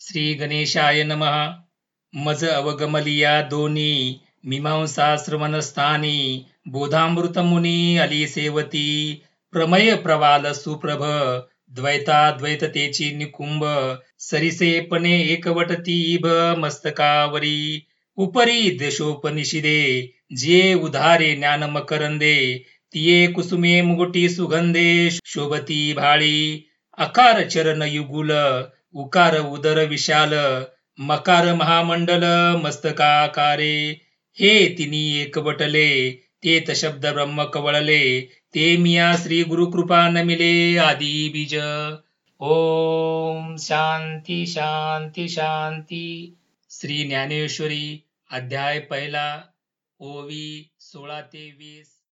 श्री गणेशाय नमः। मज अवगमलिया दोनी मीमांसा श्रवणस्थानी बोधामृत मुनी अली सेवती प्रमय प्रवाल सुप्रभ द्वैताद्वैततेची निकुंभ सरिसेपणे एकवटती इभ मस्तकावरी उपरी देशोपनिषिदे जे उधारे ज्ञान मकरंदे तिये कुसुमे मुगुटी सुगंधे शोभती भाळी अकार चरण युगुल उकार उदर विशाल मकार महामंडल मस्तकाकारे हे तिनी एकवटले तेत शब्द ब्रह्म कवळले ते मिया श्री गुरुकृपा नमिले आदी बीज. ओम शांती शांती शांती. श्री ज्ञानेश्वरी अध्याय पहिला ओवी सोळा ते वीस.